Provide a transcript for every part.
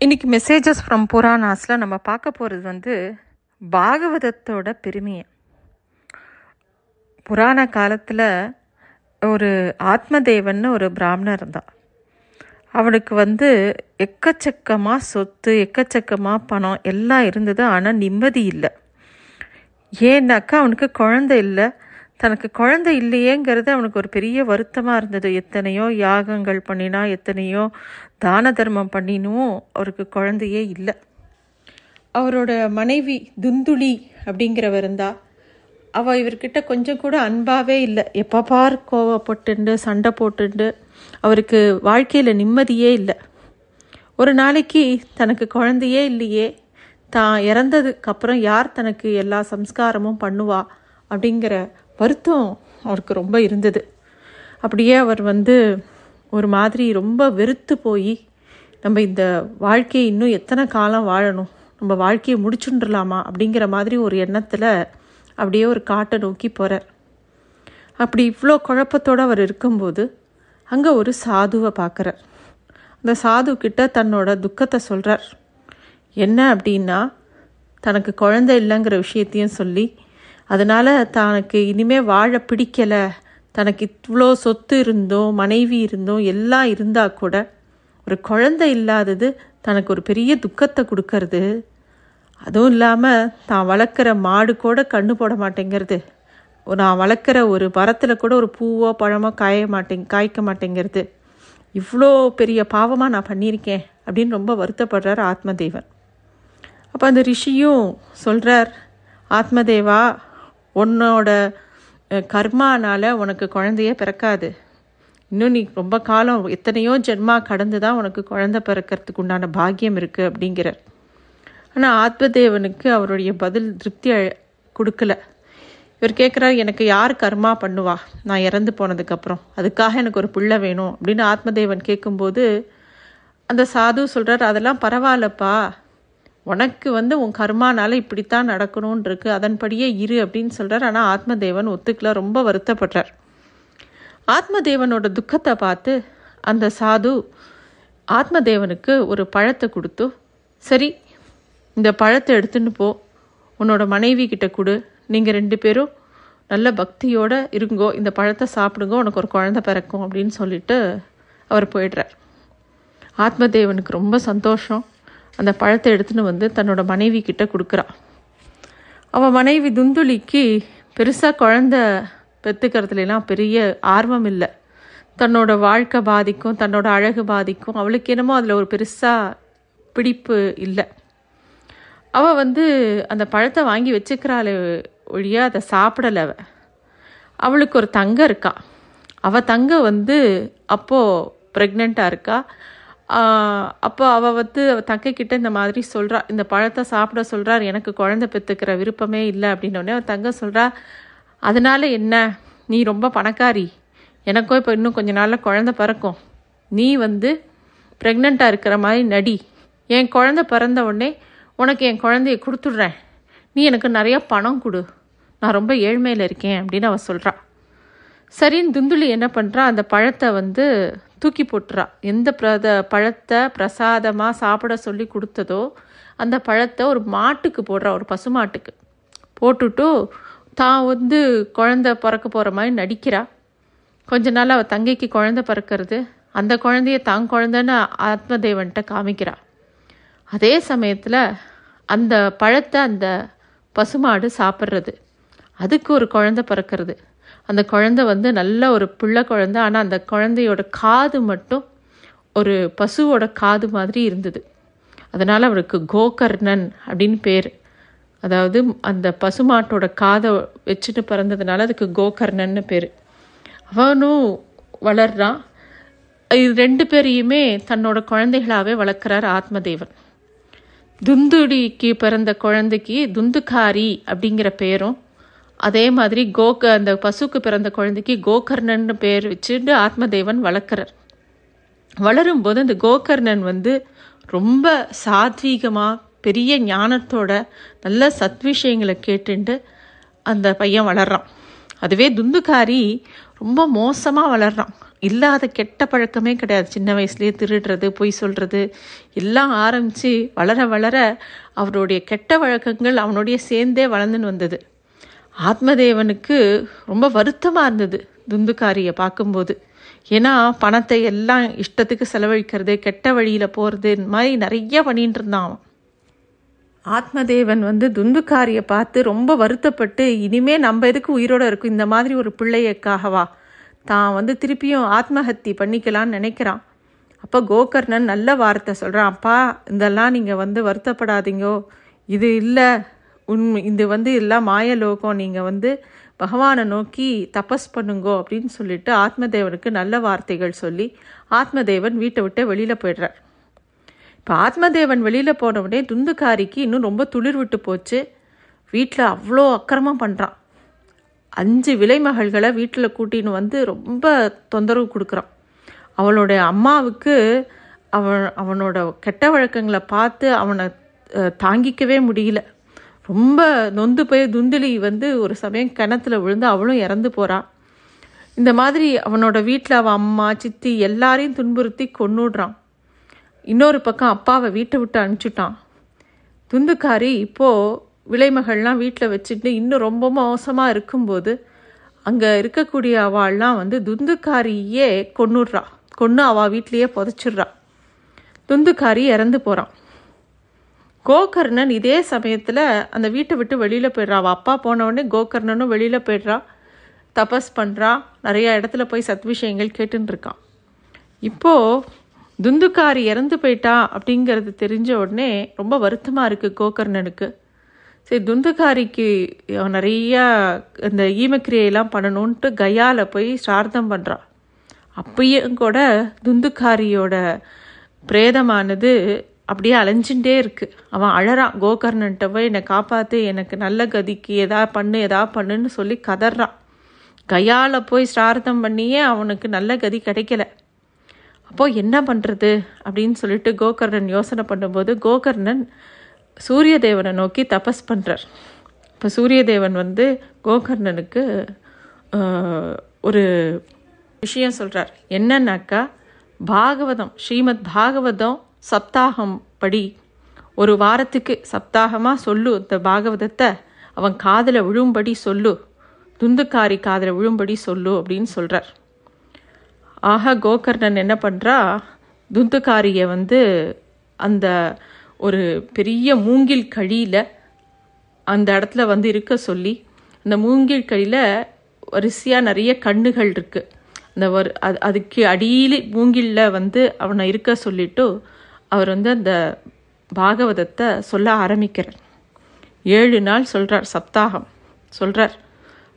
இன்னைக்கு messages from புராணாஸில் நம்ம பார்க்க போகிறது வந்து பாகவதத்தோட பெருமையை. புராண காலத்தில் ஒரு ஆத்மதேவன்னு ஒரு பிராமணர் இருந்தான் அவனுக்கு வந்து எக்கச்சக்கமாக சொத்து எக்கச்சக்கமாக பணம் எல்லாம் இருந்தது ஆனால் நிம்மதி இல்லை. ஏன்னாக்கா அவனுக்கு குழந்தை இல்லை தனக்கு குழந்தை இல்லையேங்கிறது அவனுக்கு ஒரு பெரிய வருத்தமாக இருந்தது. எத்தனையோ யாகங்கள் பண்ணினா எத்தனையோ தான தர்மம் பண்ணினும் அவருக்கு குழந்தையே இல்லை. அவரோட மனைவி துந்துளி அப்படிங்கிறவர் இருந்தா அவள் இவர்கிட்ட கொஞ்சம் கூட அன்பாவே இல்லை. எப்போ பார் கோவப்பட்டுண்டு சண்டை போட்டுண்டு அவருக்கு வாழ்க்கையில் நிம்மதியே இல்லை. ஒரு நாளைக்கு தனக்கு குழந்தையே இல்லையே தான் இறந்ததுக்கப்புறம் யார் தனக்கு எல்லா சம்ஸ்காரமும் பண்ணுவா அப்படிங்கிற வருத்தம் அவருக்கு ரொம்ப இருந்தது. அப்படியே அவர் வந்து ஒரு மாதிரி ரொம்ப வெறுத்து போய் நம்ம இந்த வாழ்க்கையை இன்னும் எத்தனை காலம் வாழணும்? நம்ம வாழ்க்கையை முடிச்சுட்டுலாமா அப்படிங்கிற மாதிரி ஒரு எண்ணத்தில் அப்படியே ஒரு காட்டை நோக்கி போகிறார் அப்படி இவ்வளோ குழப்பத்தோடு அவர் இருக்கும்போது அங்கே ஒரு சாதுவை பார்க்குறார் அந்த சாது கிட்ட தன்னோட துக்கத்தை சொல்கிறார் என்ன அப்படின்னா தனக்கு குழந்தை இல்லைங்கிற விஷயத்தையும் சொல்லி அதனால் தனக்கு இனிமேல் வாழ பிடிக்கலை. தனக்கு இவ்வளோ சொத்து இருந்தோம் மனைவி இருந்தோம் எல்லாம் இருந்தால் கூட ஒரு குழந்தை இல்லாதது தனக்கு ஒரு பெரிய துக்கத்தை கொடுக்கறது. அதுவும் இல்லாமல் தான் வளர்க்குற மாடு கூட கண்ணு போட மாட்டேங்கிறது. நான் வளர்க்குற ஒரு மரத்தில் கூட ஒரு பூவோ பழமோ காய மாட்டேங் காய்க்க மாட்டேங்கிறது. இவ்வளோ பெரிய பாவமாக நான் பண்ணியிருக்கேன் அப்படின்னு ரொம்ப வருத்தப்படுறார் ஆத்மதேவன். அப்போ அந்த ரிஷியும் சொல்கிறார் ஆத்மதேவா உன்னோட கர்மானால் உனக்கு குழந்தையே பிறக்காது. இன்னும் நீ ரொம்ப காலம் எத்தனையோ ஜென்மா கடந்து தான் உனக்கு குழந்தை பிறக்கிறதுக்கு உண்டான பாக்கியம் இருக்குது அப்படிங்கிறார். ஆனால் ஆத்மதேவனுக்கு அவருடைய பதில் திருப்தி கொடுக்கல. இவர் கேட்குறாரு எனக்கு யார் கர்மா பண்ணுவா? நான் இறந்து போனதுக்கப்புறம் அதுக்காக எனக்கு ஒரு பிள்ளை வேணும். அப்படின்னு ஆத்மதேவன் கேட்கும்போது அந்த சாது சொல்கிறார் அதெல்லாம் பரவாயில்லப்பா. உனக்கு வந்து உன் கர்மானால் இப்படித்தான் நடக்கணும்னு இருக்கு அதன்படியே இரு அப்படின்னு சொல்கிறார் ஆனால் ஆத்மதேவன் ஒத்துக்கல. ரொம்ப வருத்தப்படுறார். ஆத்மதேவனோட துக்கத்தை பார்த்து அந்த சாது ஆத்மதேவனுக்கு ஒரு பழத்தை கொடுத்து சரி இந்த பழத்தை எடுத்துன்னு போ. உன்னோட மனைவி கிட்ட கொடு. நீங்கள் ரெண்டு பேரும் நல்ல பக்தியோடு இருங்கோ. இந்த பழத்தை சாப்பிடுங்க. உனக்கு ஒரு குழந்த பிறக்கும். அப்படின்னு சொல்லிட்டு அவர் போயிடுறார். ஆத்மதேவனுக்கு ரொம்ப சந்தோஷம். அந்த பழத்தை எடுத்துன்னு வந்து தன்னோட மனைவி கிட்ட கொடுக்குறான் அவன் மனைவி துந்துளிக்கு பெருசாக குழந்த பெற்றுக்கிறதுலாம் பெரிய ஆர்வம் இல்லை. தன்னோட வாழ்க்கை பாதிக்கும் தன்னோட அழகு பாதிக்கும். அவளுக்கு என்னமோ அதில் ஒரு பெருசாக பிடிப்பு இல்லை. அவள் வந்து அந்த பழத்தை வாங்கி வச்சுக்கிறாள் ஒழிய அதை சாப்பிடலை அவள் அவளுக்கு ஒரு தங்க இருக்கா. அவள் தங்க வந்து அப்போது ப்ரெக்னெண்ட்டாக இருக்கா. அப்போ அவள் வந்து அவள் தங்கைக்கிட்ட இந்த மாதிரி சொல்கிறா இந்த பழத்தை சாப்பிட சொல்கிறார் எனக்கு குழந்தை பெற்றுக்கிற விருப்பமே இல்லை அப்படின்னோடனே அவள் தங்க சொல்கிறா அதனால் என்ன? நீ ரொம்ப பணக்காரி. எனக்கும் இப்போ இன்னும் கொஞ்ச நாளில் குழந்த பிறக்கும். நீ வந்து ப்ரெக்னெண்ட்டாக இருக்கிற மாதிரி நடி. என் குழந்த பிறந்த உடனே உனக்கு என் குழந்தைய கொடுத்துட்றேன். நீ எனக்கு நிறையா பணம் கொடு. நான் ரொம்ப ஏழ்மையில் இருக்கேன் அப்படின்னு அவள் சொல்கிறாள் சரின்னு துந்துளி என்ன பண்ணுறா அந்த பழத்தை வந்து தூக்கி போட்டுறா. எந்த பிரத பழத்தை பிரசாதமாக சாப்பிட சொல்லி கொடுத்ததோ அந்த பழத்தை ஒரு மாட்டுக்கு போடுறா ஒரு பசுமாட்டுக்கு. போட்டுட்டு தான் வந்து குழந்த பிறக்க போகிற மாதிரி நடிக்கிறா. கொஞ்ச நாள் அவள் தங்கைக்கு குழந்த பிறக்கிறது. அந்த குழந்தைய தான் குழந்தைன்னு ஆத்மதேவன்கிட்ட காமிக்கிறா. அதே சமயத்தில் அந்த பழத்தை அந்த பசுமாடு சாப்பிட்றது. அதுக்கு ஒரு குழந்த பிறக்கிறது. அந்த குழந்த வந்து நல்ல ஒரு பிள்ளை குழந்த. ஆனால் அந்த குழந்தையோட காது மட்டும் ஒரு பசுவோட காது மாதிரி இருந்தது. அதனால் அவருக்கு கோகர்ணன் அப்படின்னு பேர். அதாவது அந்த பசுமாட்டோட காதை வச்சுட்டு பிறந்ததுனால அதுக்கு கோகர்ணன்னு பேர். அவனும் வளர்றான். இது ரெண்டு பேரையுமே தன்னோட குழந்தைகளாகவே வளர்க்குறார் ஆத்மதேவன். துந்துடிக்கு பிறந்த குழந்தைக்கு துந்துக்காரி அப்படிங்கிற பேரும் அதே மாதிரி கோக அந்த பசுக்கு பிறந்த குழந்தைக்கு கோகர்ணன் பேர் வச்சுட்டு ஆத்மதேவன் வளர்க்குறார். வளரும்போது அந்த கோகர்ணன் வந்து ரொம்ப சாத்வீகமாக பெரிய ஞானத்தோட நல்ல சத்விஷயங்களை கேட்டுண்டு அந்த பையன் வளர்றான். அதுவே துந்துக்காரி ரொம்ப மோசமாக வளர்றான். இல்லாத கெட்ட பழக்கமே கிடையாது. சின்ன வயசுலேயே திருடுறது பொய் சொல்கிறது எல்லாம் ஆரம்பித்து வளர வளர அவருடைய கெட்ட வழக்கங்கள் அவனுடைய சேர்ந்தே வளர்ந்துன்னு வந்தது. ஆத்மதேவனுக்கு ரொம்ப வருத்தமாக இருந்தது துந்துக்காரியை பார்க்கும்போது. ஏன்னா பணத்தை எல்லாம் இஷ்டத்துக்கு செலவழிக்கிறது கெட்ட வழியில் போகிறது இந்த மாதிரி நிறைய பண்ணிட்டு இருந்தான் அவன். ஆத்மதேவன் வந்து துந்துக்காரியை பார்த்து ரொம்ப வருத்தப்பட்டு இனிமே நம்ம எதுக்கு உயிரோட இருக்கும்? இந்த மாதிரி ஒரு பிள்ளையக்காகவா? தான் வந்து திருப்பியும் ஆத்மஹத்தி பண்ணிக்கலாம்னு நினைக்கிறான். அப்போ கோகர்ணன் நல்ல வார்த்தை சொல்கிறான் அப்பா இதெல்லாம் நீங்கள் வந்து வருத்தப்படாதீங்கோ. இது இல்லை உண்மை இது வந்து எல்லாம் மாயலோகம் நீங்கள் வந்து பகவானை நோக்கி தபஸ் பண்ணுங்கோ அப்படின்னு சொல்லிட்டு ஆத்மதேவனுக்கு நல்ல வார்த்தைகள் சொல்லி ஆத்மதேவன் வீட்டை விட்டு வெளியில் போயிடுறார். இப்போ ஆத்மதேவன் வெளியில் போன உடனே துந்துக்காரிக்கு இன்னும் ரொம்ப துளிர் விட்டு போச்சு. வீட்டில் அவ்வளோ அக்கிரமம் பண்ணுறான் அஞ்சு விலைமகள்களை வீட்டில் கூட்டின்னு வந்து ரொம்ப தொந்தரவு கொடுக்குறான். அவளுடைய அம்மாவுக்கு அவன் அவனோட கெட்ட வழக்கங்களை பார்த்து அவனை தாங்கிக்கவே முடியல. ரொம்ப நொந்து போய் துந்திலி வந்து ஒரு சமயம் கிணத்துல விழுந்து அவளும் இறந்து போகிறான் இந்த மாதிரி அவனோட வீட்டில் அவன் அம்மா சித்தி எல்லாரையும் துன்புறுத்தி கொண்டுடுறான் இன்னொரு பக்கம் அப்பாவை வீட்டை விட்டு அனுப்பிச்சுட்டான். துந்துக்காரி இப்போது விலைமகள்லாம் வீட்டில் வச்சுட்டு இன்னும் ரொம்ப மோசமாக இருக்கும்போது அங்கே இருக்கக்கூடிய அவள்லாம் வந்து துந்துக்காரியே கொண்டுடுறா கொன்று அவள் வீட்லேயே புதைச்சிடுறா. துந்துக்காரி இறந்து போகிறான் கோகர்ணன் இதே சமயத்தில் அந்த வீட்டை விட்டு வெளியில் போயிடுறா. அவள் அப்பா போனவுடனே கோகர்ணனும் வெளியில் போயிடுறா. தபஸ் பண்ணுறா நிறையா இடத்துல போய் சத் விஷயங்கள் கேட்டுருக்கான் இப்போது துந்துக்காரி இறந்து போயிட்டா அப்படிங்கிறது தெரிஞ்ச உடனே ரொம்ப வருத்தமாக இருக்குது கோகர்ணனுக்கு. சரி துந்துக்காரிக்கு அவன் நிறையா இந்த ஈமக்கிரியெல்லாம் பண்ணணுன்ட்டு கயாவில் போய் சார்த்தம் பண்ணுறான் அப்பயும் கூட துந்துக்காரியோட பிரேதமானது அப்படியே அலைஞ்சுட்டே இருக்குது அவன் அழறான் கோகர்ணன்ட்ட போய் என்னை காப்பாற்று எனக்கு நல்ல கதிக்கு எதா பண்ணு எதா பண்ணுன்னு சொல்லி கதறான் கையால் போய் ஸ்ரார்த்தம் பண்ணியே அவனுக்கு நல்ல கதி கிடைக்கல. அப்போ என்ன பண்ணுறது அப்படின்னு சொல்லிட்டு கோகர்ணன் யோசனை பண்ணும்போது கோகர்ணன் சூரிய தேவனை நோக்கி தபஸ் பண்ணுறார் இப்போ சூரிய தேவன் வந்து கோகர்ணனுக்கு ஒரு விஷயம் சொல்கிறார் என்னன்னாக்கா பாகவதம் ஸ்ரீமத் பாகவதம் சப்தாகம் படி ஒரு வாரத்துக்கு சப்தாகமாக சொல்லு இந்த பாகவதத்தை. அவன் காதில் விழும்படி சொல்லு. துந்துக்காரி காதில் விழும்படி சொல்லு அப்படின்னு சொல்கிறார் ஆக கோகர்ணன் என்ன பண்ணுறா துந்துக்காரியை வந்து அந்த ஒரு பெரிய மூங்கில் கழியில் அந்த இடத்துல வந்து இருக்க சொல்லி அந்த மூங்கில் கழியில் வரிசையாக நிறைய கண்ணுகள் இருக்குது அந்த ஒரு அது அதுக்கு அடியில் மூங்கிலில் வந்து அவனை இருக்க சொல்லிவிட்டு அவர் வந்து அந்த பாகவதத்தை சொல்ல ஆரம்பிக்கிறார். ஏழு நாள் சொல்கிறார் சப்தாகம். சொல்கிறார்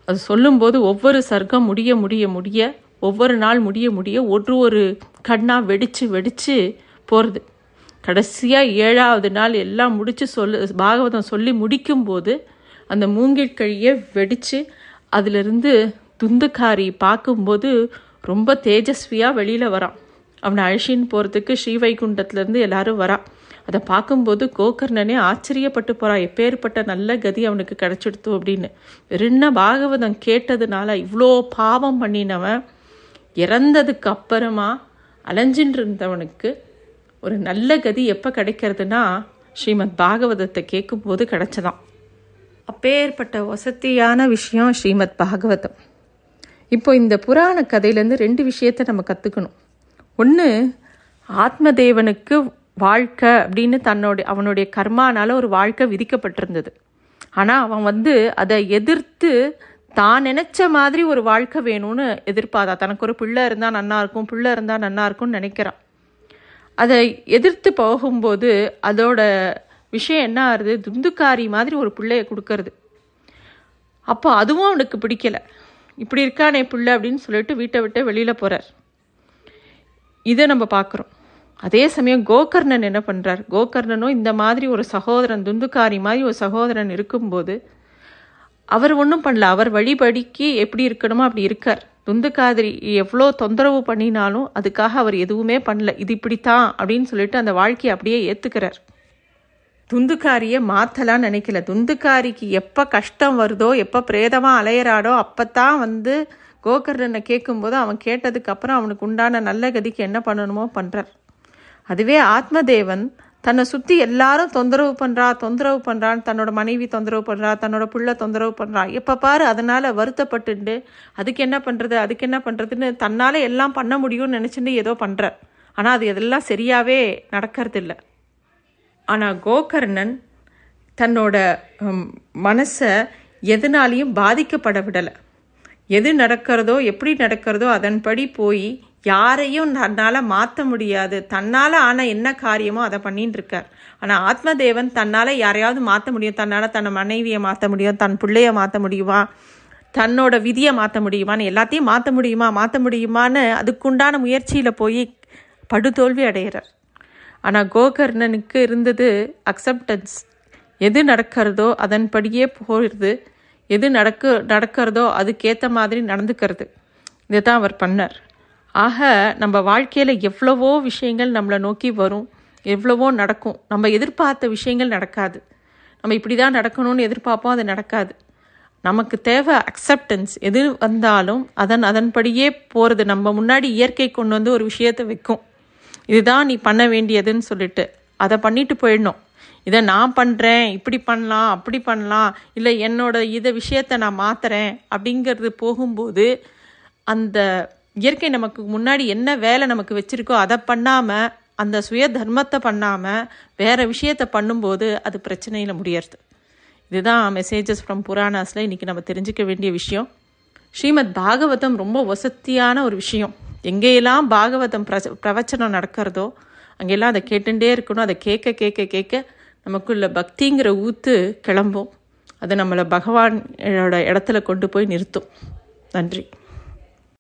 அது சொல்லும்போது ஒவ்வொரு சர்க்கம் முடிய முடிய முடிய ஒவ்வொரு நாள் முடிய முடிய ஒரு ஒரு கண்ணாக வெடித்து வெடித்து போகிறது கடைசியாக ஏழாவது நாள் எல்லாம் முடித்து சொல்லு பாகவதம் சொல்லி முடிக்கும்போது அந்த மூங்கில் கழியை வெடித்து அதிலிருந்து துந்துக்காரி பார்க்கும்போது ரொம்ப தேஜஸ்வியாக வெளியில் வரான். அவனை அழிச்சின்னு போகிறதுக்கு ஸ்ரீவைகுண்டத்துலேருந்து எல்லாரும் வரா. அதை பார்க்கும்போது கோகர்ணனே ஆச்சரியப்பட்டு போறா. எப்பேற்பட்ட நல்ல கதி அவனுக்கு கிடச்சிடுத்து அப்படின்னு. வெறும்ன பாகவதம் கேட்டதுனால இவ்வளோ பாவம் பண்ணினவன் இறந்ததுக்கு அப்புறமா அலைஞ்சின்னு இருந்தவனுக்கு ஒரு நல்ல கதி எப்போ கிடைக்கிறதுனா ஸ்ரீமத் பாகவதத்தை கேட்கும்போது கிடைச்சதாம். அப்பேற்பட்ட வசதியான விஷயம் ஸ்ரீமத் பாகவதம். இப்போ இந்த புராண கதையிலேருந்து ரெண்டு விஷயத்தை நம்ம கற்றுக்கணும் ஒன்று ஆத்மதேவனுக்கு வாழ்க்கை அப்படின்னு தன்னோட அவனுடைய கர்மானால ஒரு வாழ்க்கை விதிக்கப்பட்டிருந்தது. ஆனால் அவன் வந்து அதை எதிர்த்து தான் நினச்ச மாதிரி ஒரு வாழ்க்கை வேணும்னு எதிர்பார்த்தா. தனக்கு ஒரு பிள்ளை இருந்தால் நன்னா இருக்கும் பிள்ளை இருந்தால் நன்னா இருக்கும்னு நினைக்கிறான். அதை எதிர்த்து போகும்போது அதோட விஷயம் என்ன ஆகுது? துந்துக்காரி மாதிரி ஒரு பிள்ளைய கொடுக்கறது. அப்போ அதுவும் அவனுக்கு பிடிக்கல. இப்படி இருக்கானே பிள்ளை அப்படின்னு சொல்லிட்டு வீட்டை விட்டு வெளியில் போகிறார் இதை நம்ம பார்க்குறோம். அதே சமயம் கோகர்ணன் என்ன பண்ணுறார் கோகர்ணனும் இந்த மாதிரி ஒரு சகோதரன் துந்துக்காரி மாதிரி ஒரு சகோதரன் இருக்கும்போது அவர் ஒன்றும் பண்ணல. அவர் வழிபடிக்கு எப்படி இருக்கணுமோ அப்படி இருக்கார். துந்துக்காதிரி எவ்வளோ தொந்தரவு பண்ணினாலும் அதுக்காக அவர் எதுவுமே பண்ணல. இது இப்படித்தான் அப்படின்னு சொல்லிட்டு அந்த வாழ்க்கையை அப்படியே ஏற்றுக்கிறார் துந்துக்காரியை மாற்றலாம்னு நினைக்கல. துந்துக்காரிக்கு எப்போ கஷ்டம் வருதோ எப்போ பிரேதமாக அலையிறாடோ அப்போ தான் வந்து கோகர்ணனை கேட்கும்போது அவன் கேட்டதுக்கப்புறம் அவனுக்கு உண்டான நல்ல கதிக்கு என்ன பண்ணணுமோ பண்ணுறார் அதுவே ஆத்மதேவன் தன்னை சுற்றி எல்லாரும் தொந்தரவு பண்ணுறா தொந்தரவு பண்ணுறான்னு தன்னோட மனைவி தொந்தரவு பண்ணுறா தன்னோட பிள்ளை தொந்தரவு பண்ணுறான் எப்போ பாரு அதனால் வருத்தப்பட்டுண்டு அதுக்கு என்ன பண்ணுறது அதுக்கு என்ன பண்ணுறதுன்னு தன்னால் எல்லாம் பண்ண முடியும்னு நினச்சிட்டு ஏதோ பண்ணுறார் ஆனால் அது எதெல்லாம் சரியாகவே நடக்கறதில்ல. ஆனால் கோகர்ணன் தன்னோட மனசை எதனாலையும் பாதிக்கப்பட விடலை. எது நடக்கிறதோ எப்படி நடக்கிறதோ அதன்படி போய் யாரையும் தன்னால் மாற்ற முடியாது. தன்னால் ஆன என்ன காரியமோ அதை பண்ணிட்டு இருக்கார் ஆனால் ஆத்மதேவன் தன்னால் யாரையாவது மாற்ற முடியும். தன்னால் தன் மனைவியை மாற்ற முடியும் தன் பிள்ளைய மாற்ற முடியுமா? தன்னோட விதியை மாற்ற முடியுமான்னு எல்லாத்தையும் மாற்ற முடியுமா? மாற்ற முடியுமான்னு அதுக்குண்டான முயற்சியில் போய் படுதோல்வி அடைகிறார் ஆனால் கோகர்ணனுக்கு இருந்தது அக்செப்டன்ஸ் எது நடக்கிறதோ அதன்படியே போகிறது எது நடக்கு நடக்கிறதோ அதுக்கேற்ற மாதிரி நடந்துக்கிறது. இதை தான் அவர் பண்ணார். ஆக நம்ம வாழ்க்கையில் எவ்வளவோ விஷயங்கள் நம்மளை நோக்கி வரும். எவ்வளவோ நடக்கும். நம்ம எதிர்பார்த்த விஷயங்கள் நடக்காது. நம்ம இப்படி தான் நடக்கணும்னு எதிர்பார்ப்போம் அது நடக்காது. நமக்கு தேவை அக்செப்டன்ஸ் எது வந்தாலும் அதன் அதன்படியே போகிறது நம்ம முன்னாடி இயற்கை கொண்டு வந்து ஒரு விஷயத்தை வைக்கும். இதுதான் நீ பண்ண வேண்டியதுன்னு சொல்லிட்டு. அதை பண்ணிட்டு போயிடணும். இதை நான் பண்ணுறேன் இப்படி பண்ணலாம் அப்படி பண்ணலாம் இல்லை என்னோட இதை விஷயத்தை நான் மாற்றுறேன் அப்படிங்கிறது போகும்போது அந்த இயற்கை நமக்கு முன்னாடி என்ன வேலை நமக்கு வச்சுருக்கோ அதை பண்ணாமல் அந்த சுய தர்மத்தை பண்ணாமல் வேறு விஷயத்தை பண்ணும்போது அது பிரச்சனையில் முடியறது. இதுதான் மெசேஜஸ் ஃப்ரம் புராணாஸில் இன்றைக்கி நம்ம தெரிஞ்சிக்க வேண்டிய விஷயம். ஸ்ரீமத் பாகவதம் ரொம்ப வசத்தியான ஒரு விஷயம். எங்கேயெல்லாம் பாகவதம் பிரச பிரவச்சனம் நடக்கிறதோ அங்கெல்லாம் அதை கேட்டுகிட்டே இருக்கணும். அதை கேட்க கேட்க கேட்க நமக்குள்ள பக்திங்கிற ஊத்து கிளம்பும். அது நம்மளை பகவானோட இடத்துல கொண்டு போய் நிறுத்தும். நன்றி.